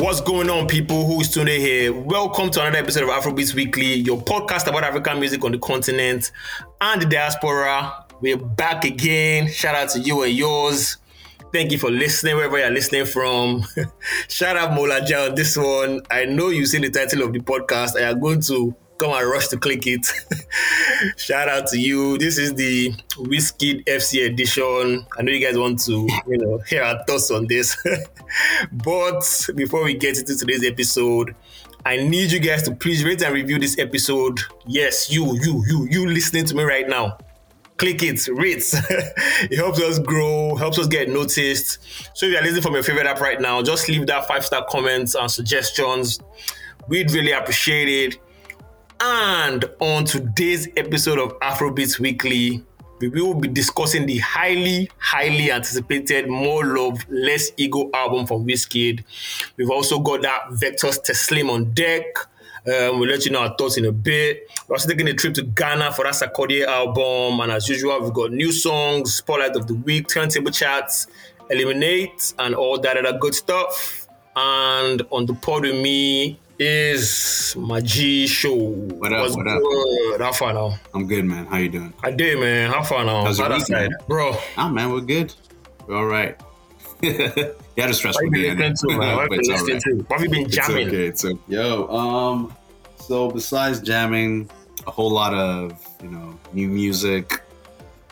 What's going on, people who is tuning in here? Welcome to another episode of Afrobeats Weekly, your podcast about African music on the continent and the diaspora. We're back again. Shout out to you and yours. Thank you for listening wherever you're listening from. Shout out Mola on this one. I know you've seen the title of the podcast. I am going to come and rush to click it. Shout out to you. This is the Wizkid FC edition. I know you guys want to, you know, hear our thoughts on this. but before we get into today's episode, I need you guys to please rate and review this episode. Yes, you, you, you, you listening to me right now click it, rate. it helps us grow, helps us get noticed. So if you're listening from your favorite app right now, just leave that five star comments and suggestions. We'd really appreciate it. And on today's episode of Afrobeats Weekly, we will be discussing the highly, highly anticipated More Love, Less Ego album from Wizkid. We've also got that Vector's Teslim on deck. Um, we'll let you know our thoughts in a bit. We're also taking a trip to Ghana for that Sarkodie album. And as usual, we've got new songs, Spotlight of the Week, Turntable Charts, Eliminate, and all that other good stuff. And on the pod with me is my G show. What up? What's what up? good? How far now? I'm good, man. How you doing? I did, man. How far now? How's your week, man? Bro, Ah, man, we're good. We're all right. you had a what stressful day, been to, man? What have you it's been right. to? What have you been It's jamming? okay. It's okay. Yo, um, so besides jamming, a whole lot of you know new music,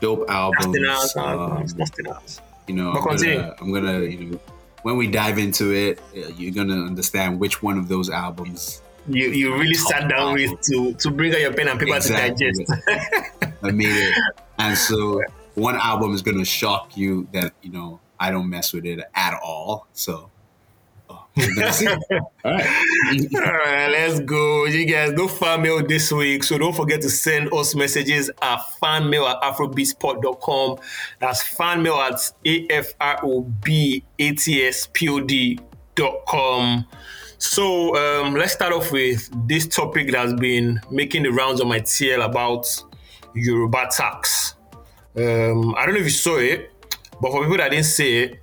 dope albums. Nothing else. um, Nothing else. you know, I'm gonna, I'm gonna, you know, when we dive into it, uh, you're gonna understand which one of those albums You you really sat down album. with to to bring out your pen and paper Exactly. to digest. I made it. And so one album is gonna shock you that you know I don't mess with it at all. So oh, we're gonna see. all right. All right, let's go. You guys, no fan mail this week, so don't forget to send us messages at fanmail at afrobeatspod.com. That's fanmail at A-F-R-O-B-A-T-S-P-O-D.com. So um, let's start off with this topic that's been making the rounds on my TL about Yoruba tax. Um, I don't know if you saw it, but for people that didn't see it,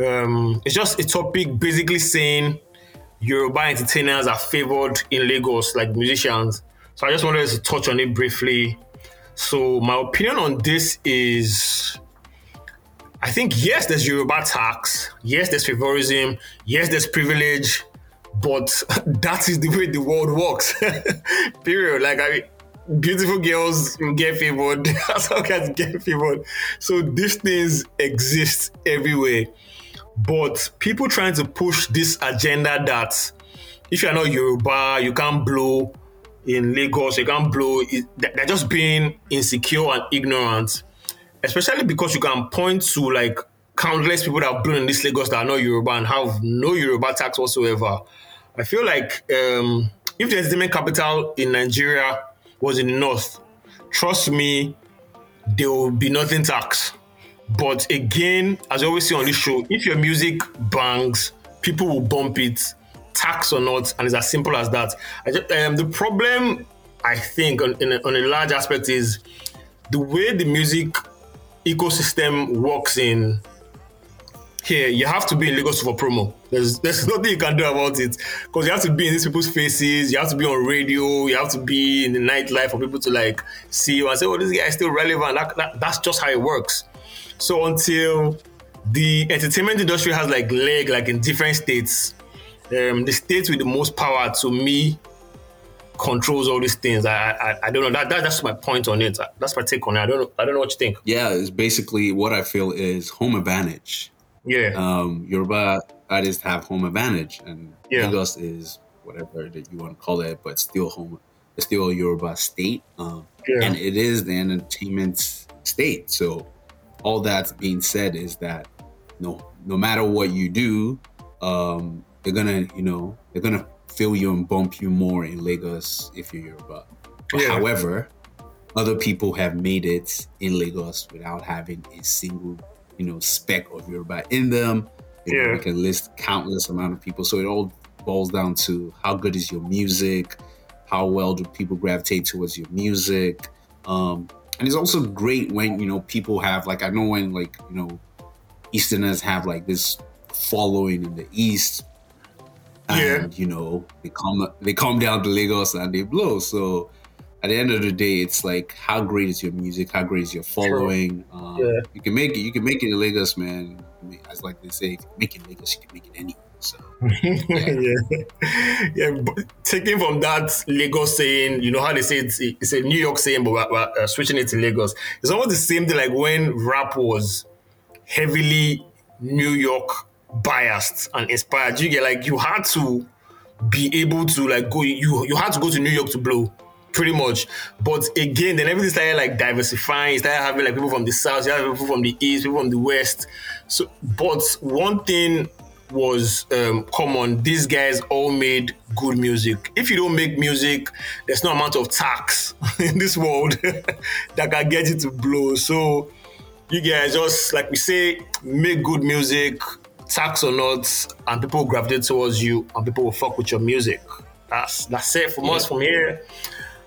um, it's just a topic basically saying Yoruba entertainers are favored in Lagos, like musicians. So I just wanted to touch on it briefly. So my opinion on this is I think yes, there's Yoruba tax, yes, there's favorism, yes, there's privilege, but that is the way the world works. Period. Like I beautiful girls get favored, as long as get favored. So these things exist everywhere. But people trying to push this agenda that if you're not Yoruba, you can't blow in Lagos, you can't blow. They're just being insecure and ignorant, especially because you can point to like countless people that have blown in this Lagos that are not Yoruba and have no Yoruba tax whatsoever. I feel like um, if the entertainment capital in Nigeria was in the north, trust me, there will be nothing tax. But again, as you always say on this show, if your music bangs, people will bump it, tax or not, and it's as simple as that. I ju- um, the problem, I think, on, a, on a large aspect is the way the music ecosystem works in here. You have to be in Lagos for promo. There's there's nothing you can do about it because you have to be in these people's faces. You have to be on radio. You have to be in the nightlife for people to like see you and say, "Oh, this guy is still relevant." That, that, that's just how it works. So until the entertainment industry has like leg like in different states, um, the state with the most power to me controls all these things. I I, I don't know. That, that that's my point on it. That's my take on it. I don't know. I don't know what you think. Yeah, it's basically what I feel is home advantage. Yeah. Um, Yoruba artists have home advantage, and Yeah. Lagos is whatever that you want to call it, but still home. It's still a Yoruba state, um, Yeah. and it is the entertainment state. So, all that's being said is that no, no matter what you do, um, they're gonna, you know, they're gonna feel you and bump you more in Lagos if you're Yoruba. But Yeah. However, other people have made it in Lagos without having a single, you know, speck of Yoruba in them. You Yeah. We can list countless amount of people. So it all boils down to how good is your music, how well do people gravitate towards your music, um, and it's also great when you know people have like I know when like you know Easterners have like this following in the East. and Yeah. you know they come they come down to Lagos and they blow. So at the end of the day, it's like how great is your music? How great is your following? Um, Yeah. You can make it. You can make it in Lagos, man. As like they say, if you make it in Lagos, you can make it anywhere. So yeah, yeah. But taking from that Lagos saying, you know how they say it's, it's a New York saying, but we're, we're uh, switching it to Lagos. It's almost the same thing like when rap was heavily New York biased and inspired. You get like you had to be able to like go. You you had to go to New York to blow. Pretty much, but again, then everything started like diversifying. You started having like people from the south, you have people from the east, people from the west. So, but one thing was um, common. These guys all made good music. If you don't make music, there's no amount of tax in this world that can get you to blow. So you guys just like we say, make good music, tax or not, and people gravitate towards you, and people will fuck with your music. That's that's it from us from here.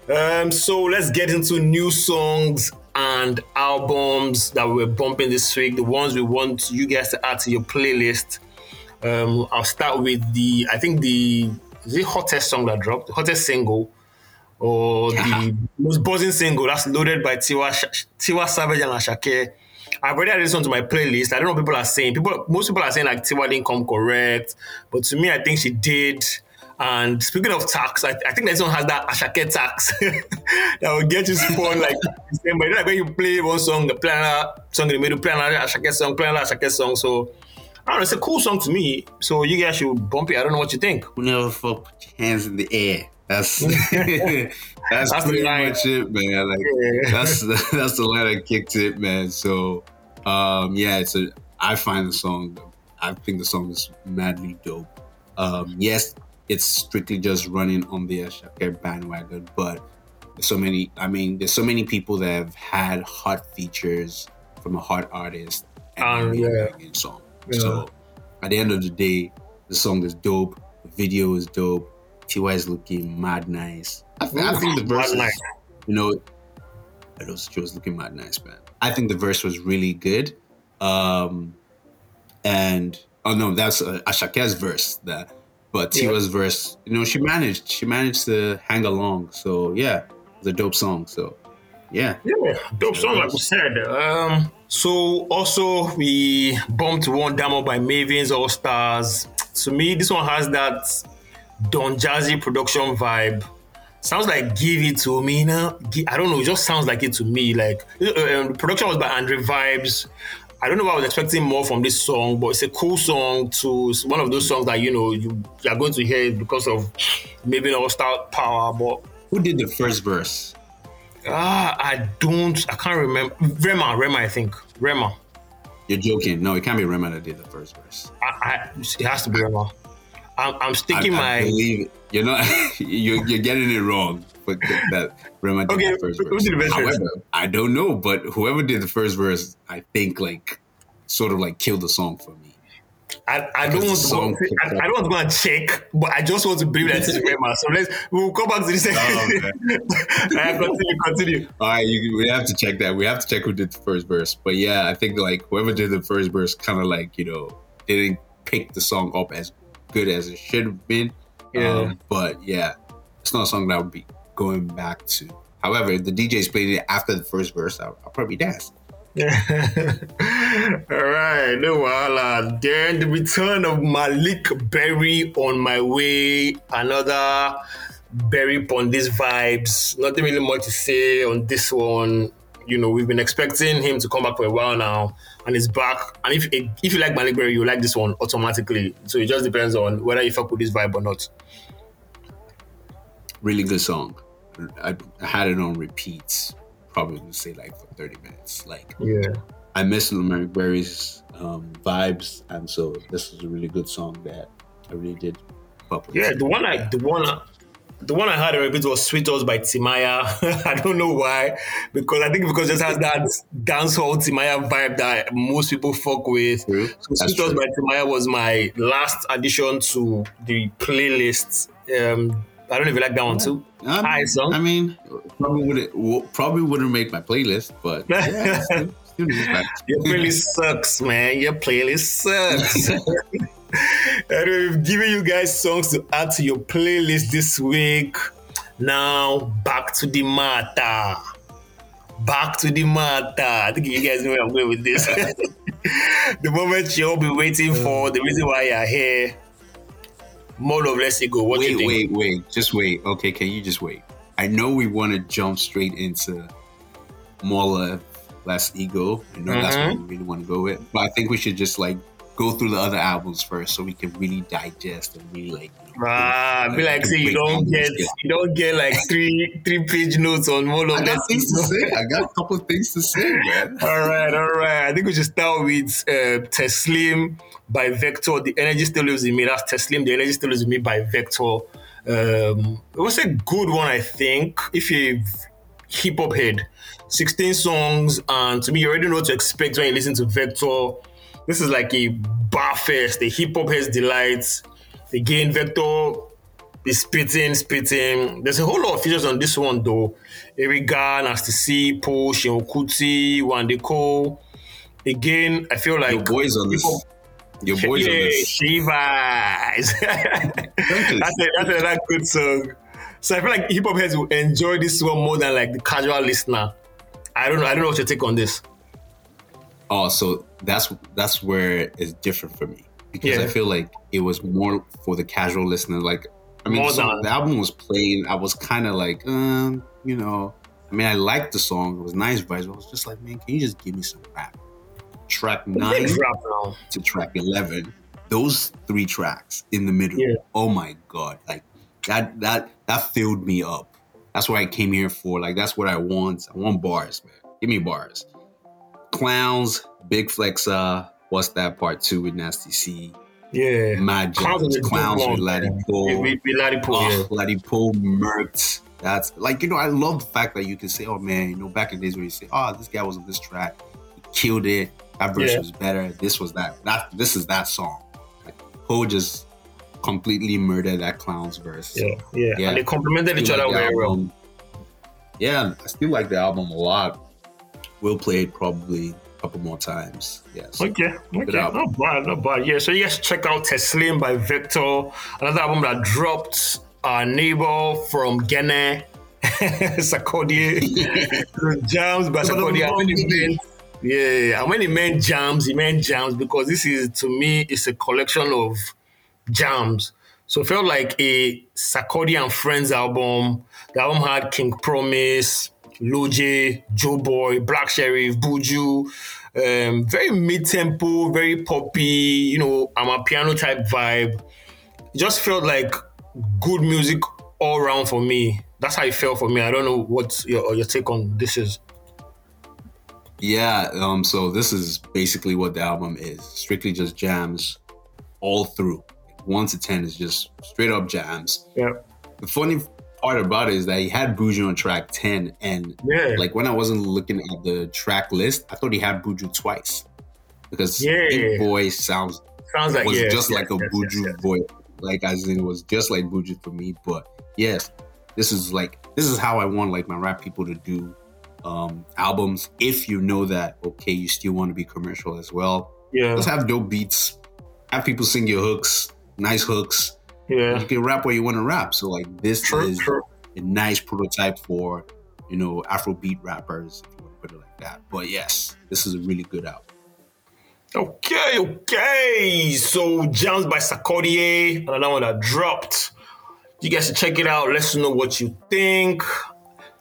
Um, so let's get into new songs and albums that we're bumping this week. The ones we want you guys to add to your playlist. Um, I'll start with the I think the is it hottest song that dropped, the hottest single, or the most buzzing single that's loaded by Tiwa Tiwa Savage and Asake. I've already added this one to my playlist. I don't know what people are saying. People, most people are saying like Tiwa didn't come correct, but to me, I think she did. And speaking of tax, I, I think this one has that Asake tax that will get you spawned like the same. But you know, like when you play one song, play another song in the middle, play another Asake song, play another Asake song. So I don't know, it's a cool song to me. So you guys should bump it. I don't know what you think. Who never fuck put your hands in the air. That's that's, That's the pretty line. much it, man. Like Yeah. that's the, that's the line that kicked it, man. So um yeah, it's a I find the song I think the song is madly dope. Um yes, it's strictly just running on the Asake bandwagon, but there's so many I mean, there's so many people that have had hot features from a hot artist Um, made a yeah. song. Yeah. So at the end of the day, the song is dope, the video is dope, TY is looking mad nice. I, th- I think the verse, nice. you know, I know she was looking mad nice, man. I think the verse was really good. Um, and oh no, that's uh, Asake's verse. That, but Yeah. Tiwa's verse, you know, she managed. She managed to hang along. So yeah, it's a dope song. So yeah, Yeah, dope song, like we said. Um, so also we bumped one demo by Mavins All Stars. To me, this one has that Don Jazzy production vibe. Sounds like give it to me now. I don't know. It just sounds like it to me. Like uh, um, production was by Andre Vibez. I don't know what I was expecting more from this song, but it's a cool song. To it's one of those songs that you know you you are going to hear because of maybe All Star power. But who did the first verse? Ah, I don't. I can't remember. Rema, Rema, I think. Rema. You're joking. No, it can't be Rema that did the first verse. I, I, it has to be Rema. I'm, I'm sticking I, my. I believe you're not. you're, you're getting it wrong. But th- that Rema did Okay, the first who verse. did the first verse? However, I don't know, but whoever did the first verse, I think like sort of like killed the song for me. I, I don't want to go. I, I don't want to go and check, but I just want to believe that it's Rema. So let's. We'll come back to this. Oh, Alright, continue, continue. All right, you, we have to check that. We have to check who did the first verse. But yeah, I think like whoever did the first verse kind of like you know didn't pick the song up as good as it should have been. Yeah. Um, but yeah, it's not a song that I would be going back to. However, if the DJ's played it after the first verse, I'll, I'll probably dance. All right, no wahala. Then the return of Maleek Berry on my way. Another Berry on these vibes. Nothing really much to say on this one. You know, we've been expecting him to come back for a while now, and he's back. And if if you like Maleek Berry, you like this one automatically. So it just depends on whether you fuck with this vibe or not. Really good song. I had it on repeats, probably would say like for 30 minutes. Like Yeah. I miss Maleek Berry's um, vibes, and so this is a really good song that I really did. fuck with. Yeah, the one I the one the one I heard a bit was Sweet Us by Timaya. I don't know why. Because I think because it just has that dancehall Timaya vibe that most people fuck with. True. So That's Sweet Us by Timaya was my last addition to the playlist. Um I don't know if you like that one too. I mean, Hi, song. I mean, probably wouldn't probably wouldn't make my playlist, but yeah, still, still. Your playlist sucks, man. Your playlist sucks. And we've given you guys songs to add to your playlist this week. Now, back to the matter. Back to the matter. I think you guys know where I'm going with this. the moment you'll be waiting for, the reason why you're here. More of Let's Go. What wait, you think? wait, wait. Just wait. Okay, can you just wait? I know we want to jump straight into Mola Less Ego. I know that's what mm-hmm. we really want to go with. But I think we should just like go through the other albums first so we can really digest and really like Ah, be like, say you don't get you don't get like three three page notes on more of I got things to say. I got a couple things to say, man. All right, all right. I think we should start with uh, Teslim by Vector. The energy still lives in me. That's Teslim. The energy still lives in me by Vector. Um, it was a good one, I think. If you hip hop head, 16 songs, and to me, you already know what to expect when you listen to Vector. This is like a bar fest, a hip hop head's delight. Again, Vector is spitting, spitting. There's a whole lot of features on this one though. Erigga, Nasty C, Po, Seun Kuti, Wandeko. Again, I feel like Your boys on this. Your boys yeah, on this. Shivas. that's, a, that's another good song. So I feel like hip hop heads will enjoy this one more than like the casual listener. I don't know. I don't know what your take on this. Oh, so that's that's where it's different for me because Yeah. I feel like it was more for the casual listener. Like, I mean, More so than- the album was playing. I was kind of like, um, you know, I mean, I liked the song. It was nice vibes. but I was just like, man, can you just give me some rap? Track nine Let's rap now. to track eleven, those three tracks in the middle. Yeah. Oh my god, like that that that filled me up. That's what I came here for. Like that's what I want. I want bars, man. Give me bars. Clowns, Big Flexa. What's that part two with Nasty C? Yeah. Mad Clowns Jams, is a good Clowns with Laddie. Poe. We, Ladipoe, Oh, yeah. Ladipoe murked. That's like you know I love the fact that you can say, oh man, you know back in the days where you say, oh this guy was on this track, he killed it. That verse Yeah. was better. This was that. That this is that song. Like Poe just completely murdered that clown's verse. Yeah, yeah. Yeah. And they complemented each other very well. Yeah, I still like the album a lot. We'll play it probably couple more times. Yes. Okay, okay, not bad, not bad. Yeah, so you guys check out Teslim by Vector, another album that dropped. Our neighbor from Ghana, Sarkodie, jams by Sarkodie. And when he meant, yeah, and when he meant jams, he meant jams because this is to me it's a collection of jams. So it felt like a Sarkodie and Friends album. The album had King Promise, Loje, Joeboy, Black Sherif, Buju. Um, very mid-tempo, very poppy, you know, amapiano type vibe. It just felt like good music all around for me. That's how it felt for me. I don't know what your your take on this is. Yeah, um, so this is basically what the album is. Strictly just jams all through. One to ten is just straight up jams. Yeah. The funny part about it is that he had Buju on track 10 and Yeah. like when I wasn't looking at the track list, I thought he had Buju twice. Because Yeah. Big Boy sounds Sounds like was yeah, just yes, like a yes, Buju yes, voice. Like as in it was just like Buju for me. But yes, this is like this is how I want like my rap people to do um albums. If you know that okay, you still want to be commercial as well. Yeah, Just have dope beats. Have people sing your hooks, nice hooks. Yeah. You can rap where you want to rap. So like this True, is true. a nice prototype for, you know, Afrobeat rappers, if you want to put it like that. But yes, this is a really good album. Okay, okay. So Jams by Sarkodie, another one that dropped. You guys should check it out. Let us know what you think.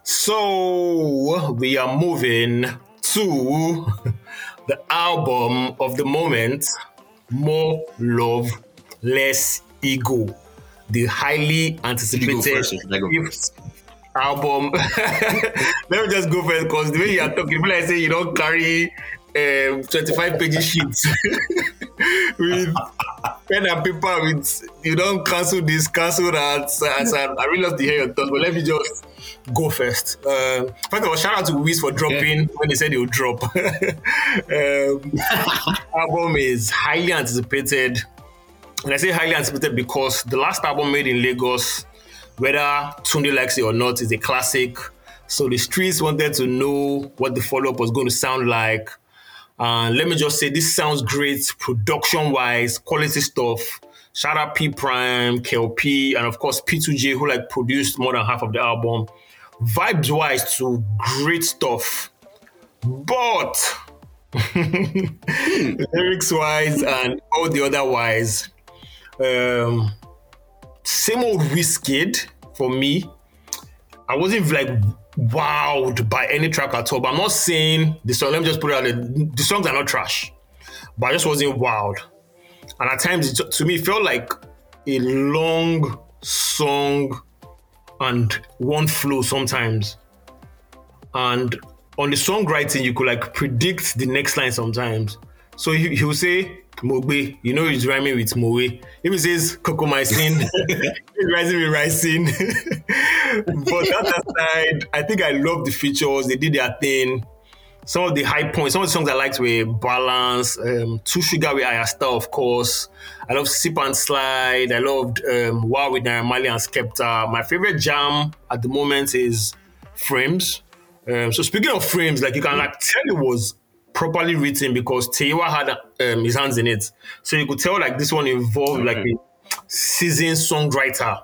So we are moving to the album of the moment, More Love, Less Ego. The highly anticipated first or should I go fifth album. Let me just go first because the way you are talking, people like say you don't carry um, 25 pages sheets with pen and paper with you don't cancel this, cancel that. So, so I really love to hear your thoughts, but let me just go first. Um, first of all, shout out to Wiz for dropping when they said he would drop. um, album is highly anticipated. And I say highly anticipated because the last album made in Lagos, whether Tunde likes it or not, is a classic. So the streets wanted to know what the follow up was going to sound like. And let me just say, this sounds great production wise, quality stuff. Shout out P Prime, Kel-P, and of course P2J, who like produced more than half of the album. Vibes wise, to great stuff. But hmm. lyrics wise and all the other wise, um, same old Wizkid for me. I wasn't like wowed by any track at all. But I'm not saying the song. Let me just put it out there. The songs are not trash, but I just wasn't wowed. And at times, it, to me, it felt like a long song and one flow sometimes. And on the songwriting, you could like predict the next line sometimes. So he, he will say, Mogbe, you know he's rhyming with Moe. If says Cocomycin, he's rhyming with ricin. but that aside, I think I love the features. They did their thing. Some of the high points, some of the songs I liked were Balance, um, Two Sugar with Ayra Starr, of course. I love Sip and Slide. I loved um, Wow with Naira Marley and Skepta. My favorite jam at the moment is Frames. Um, so speaking of frames, like you can like tell it was properly written because Teiwa had um, his hands in it. So you could tell like this one involved like a seasoned songwriter.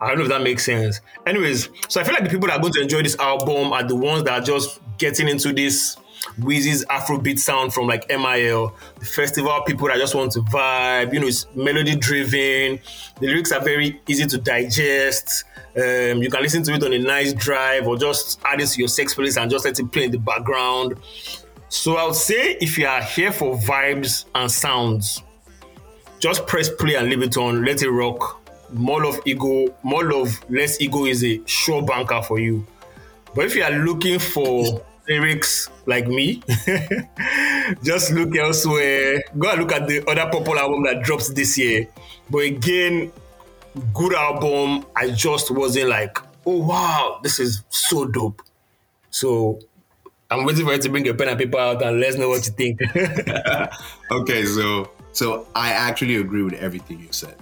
I don't know if that makes sense. Anyways, so I feel like the people that are going to enjoy this album are the ones that are just getting into this Weezy's Afrobeat sound from like MIL, the festival people that just want to vibe. You know, it's melody driven. The lyrics are very easy to digest. Um, you can listen to it on a nice drive or just add it to your sex playlist and just let it play in the background. So I would say if you are here for vibes and sounds, just press play and leave it on, let it rock. More of ego, more of less ego is a sure banker for you. But if you are looking for lyrics like me, just look elsewhere. Go and look at the other popular album that drops this year. But again, good album. I just wasn't like, oh wow, this is so dope. So I'm waiting for you to bring your pen and paper out and let's know what you think. okay, so so I actually agree with everything you said.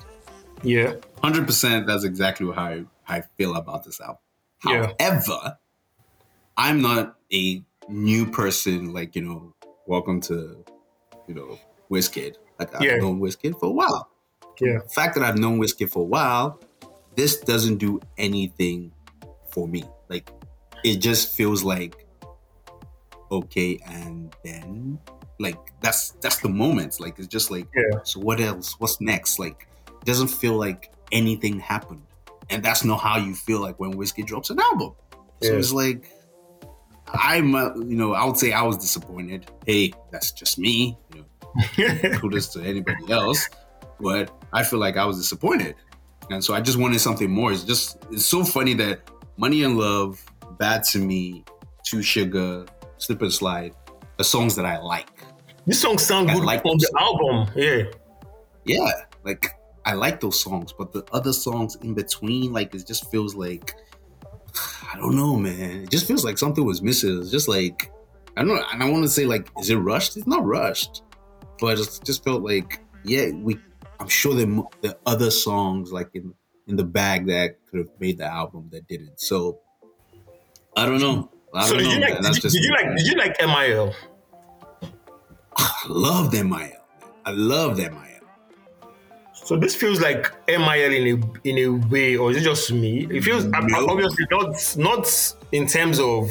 Yeah. Hundred percent that's exactly how I, how I feel about this album. Yeah. However, I'm not a new person, like, you know, welcome to, you know, Wizkid. Like I've Yeah. known Wizkid for a while. Yeah. The fact that I've known Wizkid for a while, this doesn't do anything for me. Like it just feels like okay, and then like that's that's the moment. Like it's just like Yeah. so what else? What's next? Like it doesn't feel like anything happened. And that's not how you feel like when Whiskey drops an album. So Yeah. it's like I'm uh, you know, I would say I was disappointed. Hey, that's just me. You know, kudos to anybody else. But I feel like I was disappointed. And so I just wanted something more. It's just it's so funny that Money and Love, Bad to Me, Two Sugar, Slip and Slide, the songs that I like. This song sound good like on the album. Yeah. Yeah, like I like those songs, but the other songs in between, like it just feels like I don't know, man. It just feels like something was missing. It's just like I don't know. And I want to say like, is it rushed? It's not rushed, but it just felt like yeah, we. I'm sure there are other songs like in in the bag that could have made the album that didn't. So I don't know. So did know. you like man. did you, just did you like did you like MIL? I love MIL. Ah, I love MIL. So this feels like MIL in a in a way, or is it just me? It feels No. obviously not not in terms of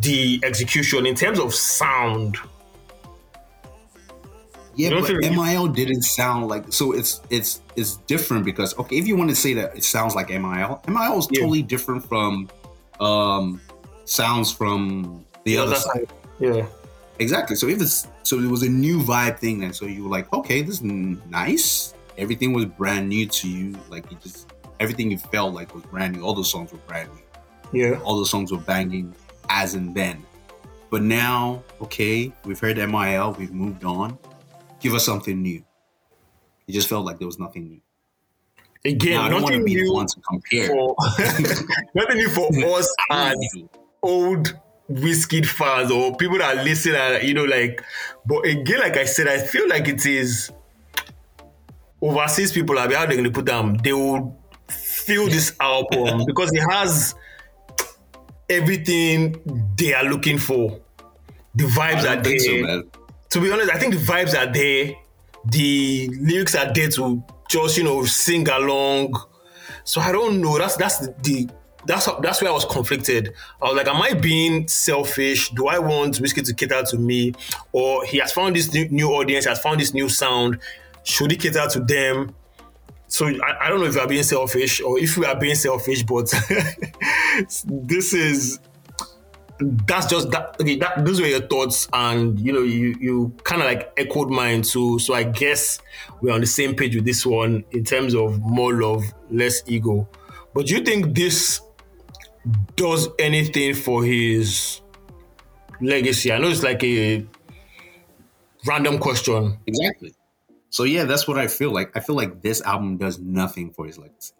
the execution, in terms of sound. Yeah, You don't but MIL didn't sound like so. It's it's it's different because okay, if you want to say that it sounds like MIL, MIL is Yeah. totally different from um sounds from the, other side. Yeah. Exactly. So if it's so it was a new vibe thing, and so you were like, okay, this is nice. Everything was brand new to you. Like you just everything you felt like was brand new. All the songs were brand new. Yeah. All the songs were banging as in then. But now, okay, we've heard MIL, we've moved on. Give us something new. It just felt like there was nothing new. Again, Now, I don't want to nothing new one to compare. for nothing new for us as old whiskey fans or people that listen and you know like but again like i said i feel like it is overseas people are how they're going to put them they will feel this album because it has everything they are looking for. The vibes are don't so, there. to be honest, I think the vibes are there. the lyrics are there to just you know sing along. So I don't know. That's that's the that's that's where I was conflicted. I was like, am I being selfish? Do I want whiskey to cater to me, or he has found this new, new audience, has found this new sound? Should he cater to them? So I, I don't know if we are being selfish or if we are being selfish, but this is that's just that okay that those were your thoughts and you know you you kind of like echoed mine too so i guess we're on the same page with this one in terms of more love less ego. But do you think this does anything for his legacy? I know it's like a random question. Exactly. So yeah that's what i feel like. I feel like this album does nothing for his legacy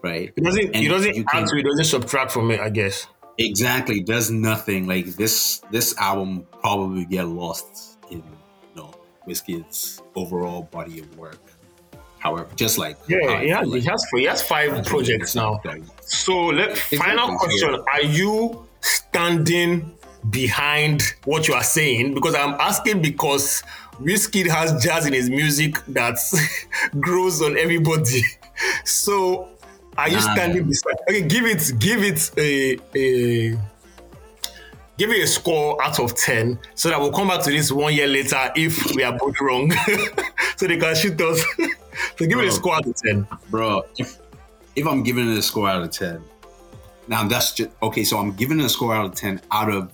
right? It doesn't and it doesn't add to it doesn't subtract from it i guess. Exactly, does nothing. Like this, this album probably get lost in Wizkid's overall body of work. However, just like yeah, he has, like, he has he has five projects now. So let exactly. final question: Are you standing behind what you are saying? Because I'm asking because Whiskey has jazz in his music that grows on everybody. So are you standing beside? Okay, give it, give it a, a give it a score out of 10 so that we'll come back to this one year later if we are both wrong. So they can shoot us. So give bro, it a score out of 10 bro if, if i'm giving it a score out of 10 now that's just okay so i'm giving it a score out of 10 out of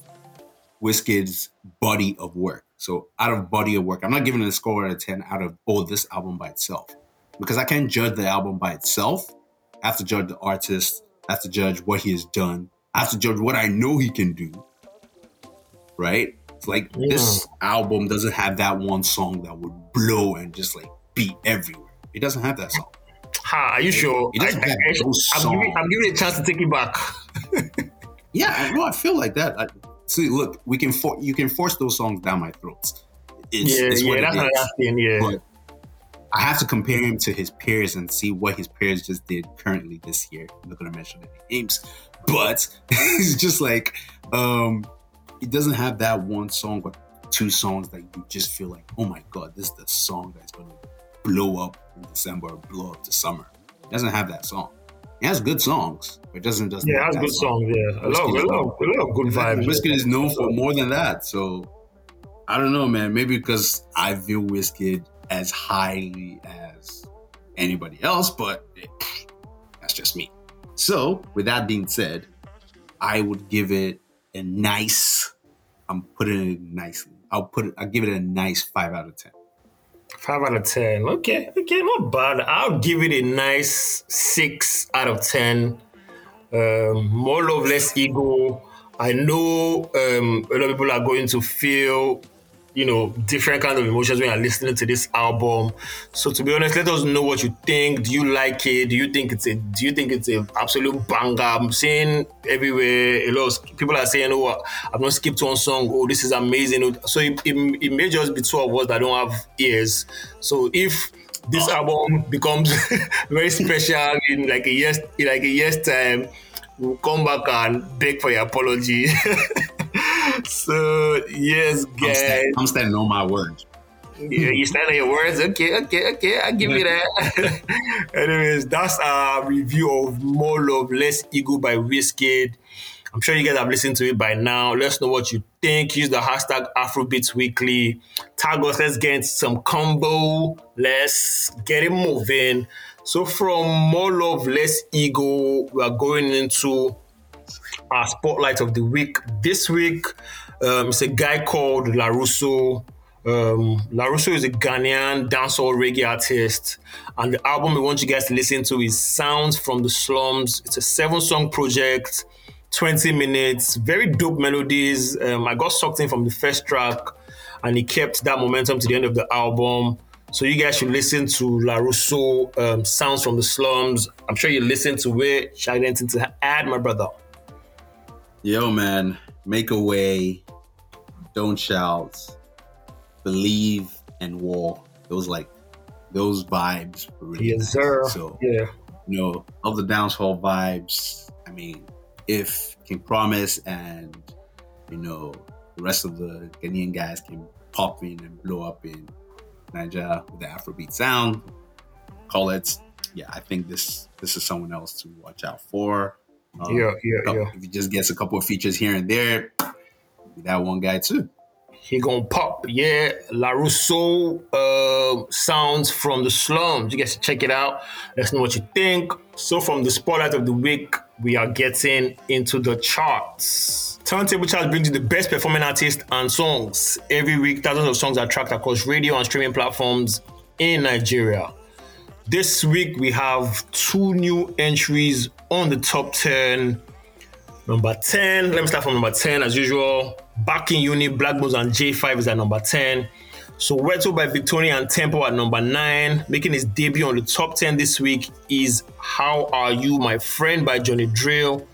Wizkid's body of work. So out of body of work i'm not giving it a score out of 10 out of oh this album by itself. Because i can't judge the album by itself. I have to judge the artist. I have to judge what he has done. I have to judge what I know he can do. Right? It's like yeah. this album doesn't have that one song that would blow and just like be everywhere. It doesn't have that song. Ha, are you sure? It doesn't I, have I, those I'm, songs. Giving, I'm giving it a chance to take it back. yeah, I know. I feel like that. I, see, look, we can for, you can force those songs down my throat. It's, yeah, it's yeah, that's what I'm asking. Yeah. But I have to compare him to his peers and see what his peers just did currently this year. I'm not gonna mention any names, but it's just like um he doesn't have that one song or two songs that you just feel like, oh my god, this is the song that's gonna blow up in December or blow up to summer. He doesn't have that song. He has good songs, but it doesn't just yeah, it has good song. songs. Yeah, a lot, a lot, a lot of good vibes. Wizkid is known for more than that, so I don't know, man. Maybe because I view Wizkid as highly as anybody else, but it, that's just me. So, with that being said, I would give it a nice. I'm putting it nicely. I'll put it. I'll give it a nice five out of ten. Five out of ten. Okay, okay, not bad. I'll give it a nice six out of ten. Um, more love, less ego. I know um, a lot of people are going to feel you know, different kind of emotions when you're listening to this album. So to be honest, let us know what you think. Do you like it? Do you think it's a do you think it's a absolute banger? I'm seeing everywhere a lot of people are saying, Oh, I've not skipped one song, oh, this is amazing. Oh, so it, it, it may just be two of us that don't have ears. So if this album becomes very special in like a year's in like a year's time, we'll come back and beg for your apology. so yes, guys. I'm, stand, I'm standing on my words. Yeah, you stand on your words. Okay, okay, okay. I give you that. Anyways, that's our review of More Love, Less Ego by Wizkid. I'm sure you guys have listened to it by now. Let us know what you think. Use the hashtag Afrobeats Weekly. Tag us. Let's get some combo. Let's get it moving. So from More Love, Less Ego, we are going into our spotlight of the week. This week, um, it's a guy called Larusso. Um, Larusso is a Ghanaian dancehall reggae artist, and the album we want you guys to listen to is Sounds from the Slums. It's a seven-song project, 20 minutes, very dope melodies. Um, I got sucked in from the first track, and he kept that momentum to the end of the album. So you guys should listen to Larusso, um, Sounds from the Slums. I'm sure you listen to it. I anything to add, my brother? Yo, man, make a way, don't shout, believe and war. Those like those vibes. Really yes, sir. So yeah, you know, of the dancehall vibes. I mean, if King Promise and you know the rest of the Ghanaian guys can pop in and blow up in Niger with the Afrobeat sound. Call it. Yeah, I think this this is someone else to watch out for. Um, yeah, yeah, yeah. If he just gets a couple of features here and there, that one guy too. He gonna pop, yeah. Larusso uh, sounds from the slums. You guys check it out. Let us know what you think. So, from the spotlight of the week, we are getting into the charts. Turntable Charts brings you the best performing artists and songs. Every week, thousands of songs are tracked across radio and streaming platforms in Nigeria. This week, we have two new entries on the top 10. Number 10, let me start from number 10 as usual. Back in Uni, Black Bones and J5 is at number 10. So Soweto by Victony and Tempoe at number 9. Making his debut on the top 10 this week is How Are You, My Friend by Johnny Drille.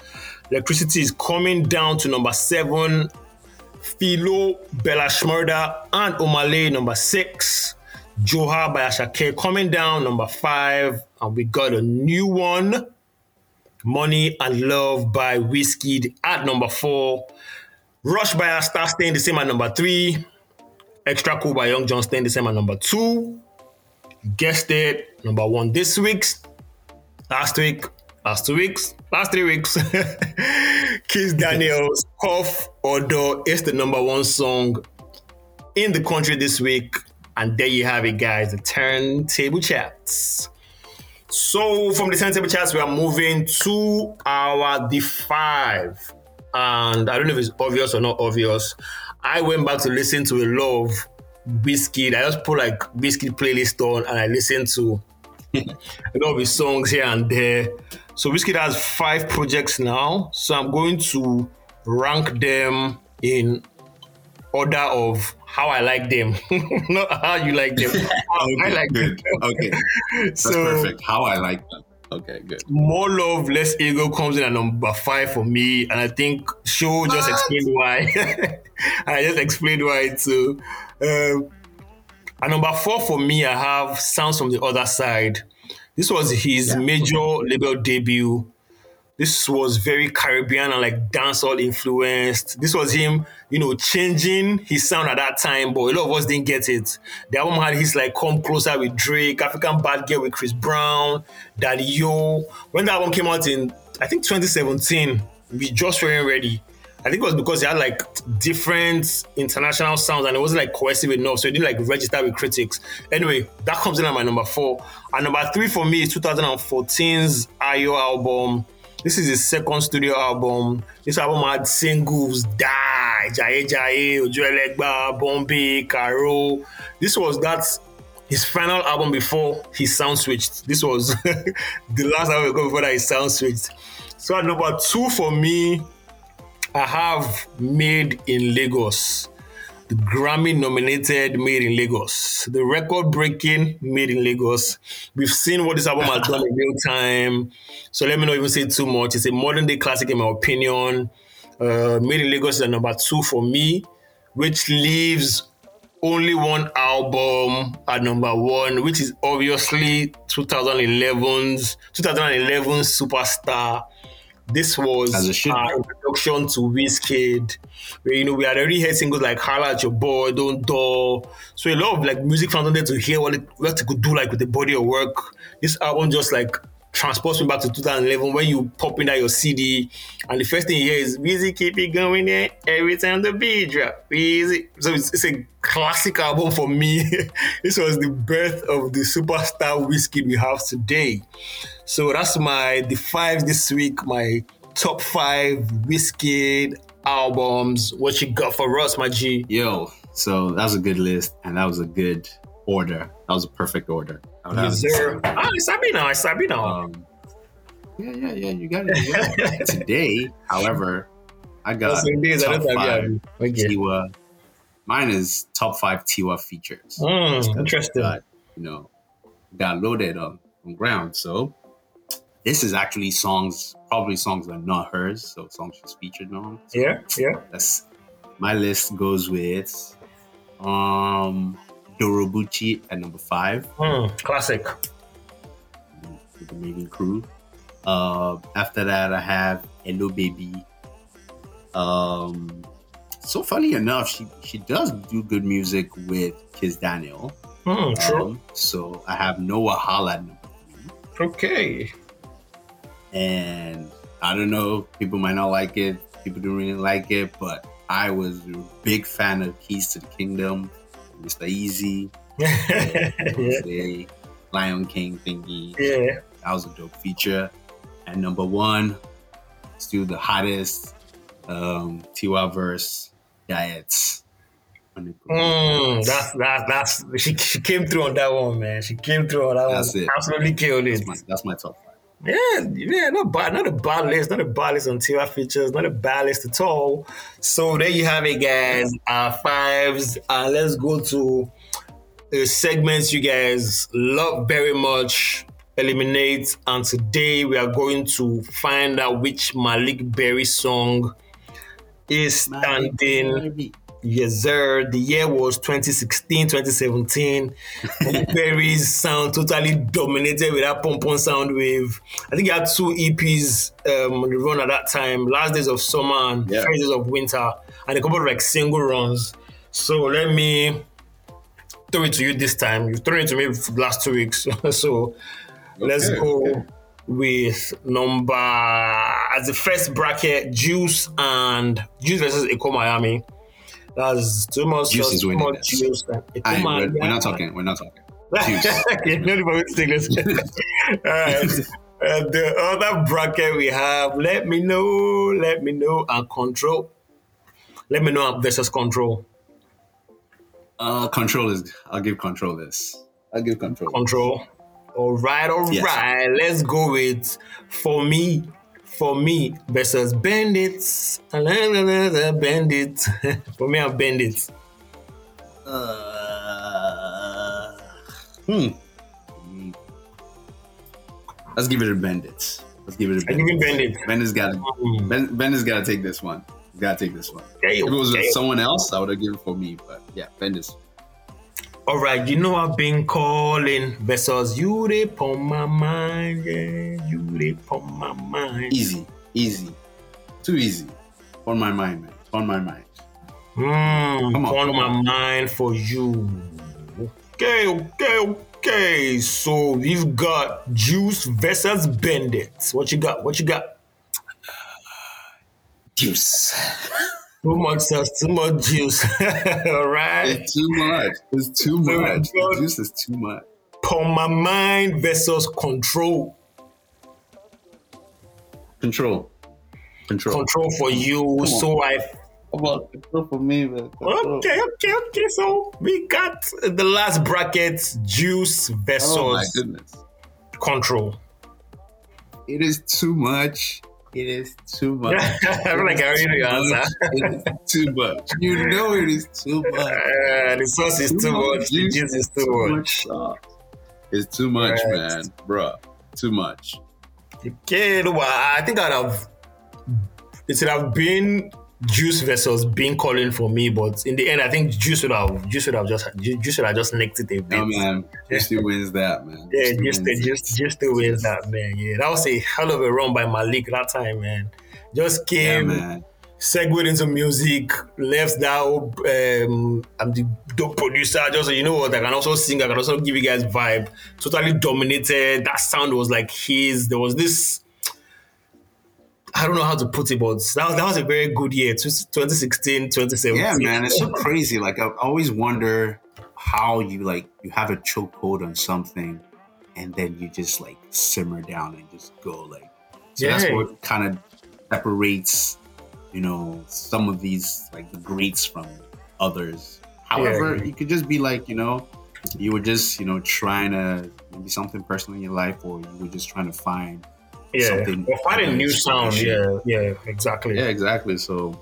Electricity is coming down to number 7. Philo, Bella Shmurda, and Omah Lay, number 6. Joha by Asake coming down, number 5. And we got a new one. Money and Love by Wizkid at number 4. Rush by Ayra Starr staying the same at number three. Extra Cool by Young Jonn staying the same at number two. Guessed it, number one this week's. Last week, last two weeks, last three weeks. Kizz Daniels, Cough Odo is the number one song in the country this week. And there you have it, guys, the turntable charts. So from the turntable charts, we are moving to our the five and I don't know if it's obvious or not obvious. I went back to listen to a lot of Wizkid. I just put like Wizkid playlist on and I listened to a lot of his songs here and there. So Wizkid has five projects now. So I'm going to rank them in order of how I like them, not how you like them. okay, I like good. them. Okay, that's so, perfect. How I like them. Okay, good. More love, less ego comes in at number five for me, and I think show just explained why. I just explained why too. Um, and number four for me, I have sounds from the other side. This was his yeah. major label debut this was very Caribbean and like dancehall influenced. This was him, you know, changing his sound at that time, but a lot of us didn't get it. The album had his like Come Closer with Drake, African Bad Girl with Chris Brown, Daddy Yo. When that album came out in, I think 2017, we just weren't ready. I think it was because it had like different international sounds and it wasn't like cohesive enough, so it didn't like register with critics. Anyway, that comes in at my number four. And number three for me is 2014's Ayo album. This is his second studio album. This album had singles Die, Jaye Jaye, Oju Elegba, Bombay, Caro. This was that his final album before he sound switched. This was the last album before that he sound switched. So at number two for me, I have Made in Lagos the Grammy nominated Made in Lagos, the record breaking Made in Lagos. We've seen what this album has done in real time. So let me not even say too much. It's a modern day classic, in my opinion. Uh, Made in Lagos is number two for me, which leaves only one album at number one, which is obviously 2011's 2011 superstar this was our introduction to Wizkid, where you know we had already heard singles like "Holla at Your Boy," "Don't Dull." So a lot of like music fans wanted to hear what it, what it could do like with the body of work. This album just like transports me back to 2011 when you pop in that your CD and the first thing you hear is "Weezy keep it going there every time the beat drop." Weezy, so it's, it's a classic album for me. this was the birth of the superstar whiskey we have today. So that's my the five this week. My top five whiskey albums. What you got for us, my G? Yo, so that was a good list, and that was a good order. That was a perfect order. Yes, sir. Ah, it's happy now. It's happy now. Um, yeah, yeah, yeah. You got it. It. Today, however, I got top five. Tiwa. Mine is top five Tiwa features. Mm, interesting. Got, you know, got loaded on, on ground. So this is actually songs, probably songs that are not hers. So songs she's featured on. So yeah, yeah. That's my list goes with um Dorobucci at number five. Mm, classic. The Mavin Crew. Uh, after that, I have Hello Baby. Um, so funny enough, she she does do good music with Kizz Daniel. Hmm, true. Um, so I have Noah Holla at number three. okay. And I don't know, people might not like it, people don't really like it, but I was a big fan of Keys to the Kingdom, Mr. Easy, yeah. Lion King thingy. Yeah. That was a dope feature. And number one, still the hottest um, Tiwa verse, Diets. Mm, that's that's that's she, she came through on that one, man. She came through on that That's one. it. Absolutely killed it. That's my, that's my top five. Yeah, yeah, not bad, not a bad list, not a bad list on Tiwa features, not a bad list at all. So there you have it, guys. Our fives. Uh, let's go to the segments you guys love very much. Eliminate, and today we are going to find out which Maleek Berry song is standing. Yes, sir. The year was 2016, 2017. Berry's sound totally dominated with that pom pom sound wave. I think he had two EPs um, on the run at that time Last Daze of Summer and Yeah. First Daze of Winter, and a couple of like single runs. So let me throw it to you this time. You've thrown it to me for the last two weeks. so let's go okay. with number as the first bracket Juice and Juice versus Eko Miami. That's too much. Juice is too winning much. Juice. we're, we're not talking. We're not talking. Juice. okay, no need for me to take this. All right. Uh, the other bracket we have, let me know, let me know, and control. Let me know versus control. Uh, control is. I'll give control this. I'll give control. Control. All right, all right. Yes. Let's go with for me, for me versus bandits. Bandits. for me, I'm bandits. Uh, hmm. Let's give it to Bandits. Let's give it to give Bandits. him bandits. Bandits got to. Mm. Ben, Bandits got to take this one. Got to take this one. Okay, If it was with someone else, I would have given it for me. But yeah, Bandits. All right, you know I've been calling versus you they on my mind, yeah, you they on my mind. Easy, easy, too easy. On my mind, man. On my mind. Mm, Come on, on come my on. mind for you. Okay, okay, okay. So we've got Juice versus Bandits. What you got? What you got? Juice. Too much sauce, too much juice. All right. It's too much. It's too much. God. Juice is too much. On my mind versus Control. Control. Control. Control for you. So I on, control for me, man. Okay, okay, okay. So we got the last bracket: Juice versus Oh my goodness. Control. It is too much. It is too much. I feel like I already know your answer. It is too much. You know it is too much. Uh, the sauce is too much. The Juice is too much. It's too much, Right. man. Bruh. Too much. Okay, I think I'd have. It should have been Juice versus being calling for me, but in the end, I think Juice would have. Juice would have just. Juice would have just nicked it a bit. No, man. Juice still wins that, man. Yeah, Juice just still just just the wins that man. Yeah, that was a hell of a run by Maleek that time, man. Just Yeah, came, man. segued into music, left that. Um, I'm the dope producer. Just you know what, I can also sing. I can also give you guys vibe. Totally dominated. That sound was like his. There was this. I don't know how to put it, but that was, that was a very good year. 2016, 2017. Yeah, man. It's so crazy. Like I always wonder how you like you have a chokehold on something and then you just like simmer down and just go like so that's what kind of separates, you know, some of these like the greats from others. However, Yeah. you could just be like, you know, you were just, you know, trying to maybe something personal in your life or you were just trying to find yeah. something Or find a other new sound. Yeah, yeah, exactly. Yeah, exactly. So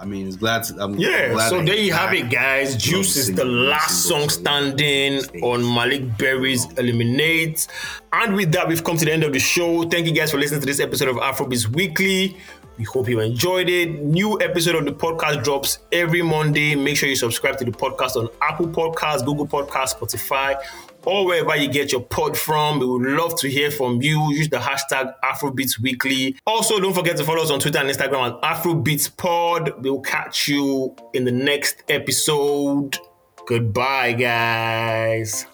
I mean, it's glad. To, I'm Yeah, glad so there you have it, guys. Juice is the last song standing on Maleek Berry's Eliminate. And with that, we've come to the end of the show. Thank you guys for listening to this episode of Afrobeats Weekly. We hope you enjoyed it. New episode of the podcast drops every Monday. Make sure you subscribe to the podcast on Apple Podcasts, Google Podcasts, Spotify, or wherever you get your pod from. We would love to hear from you. Use the hashtag Afrobeats Weekly. Also, don't forget to follow us on Twitter and Instagram at Afrobeats Pod. We'll catch you in the next episode. Goodbye, guys.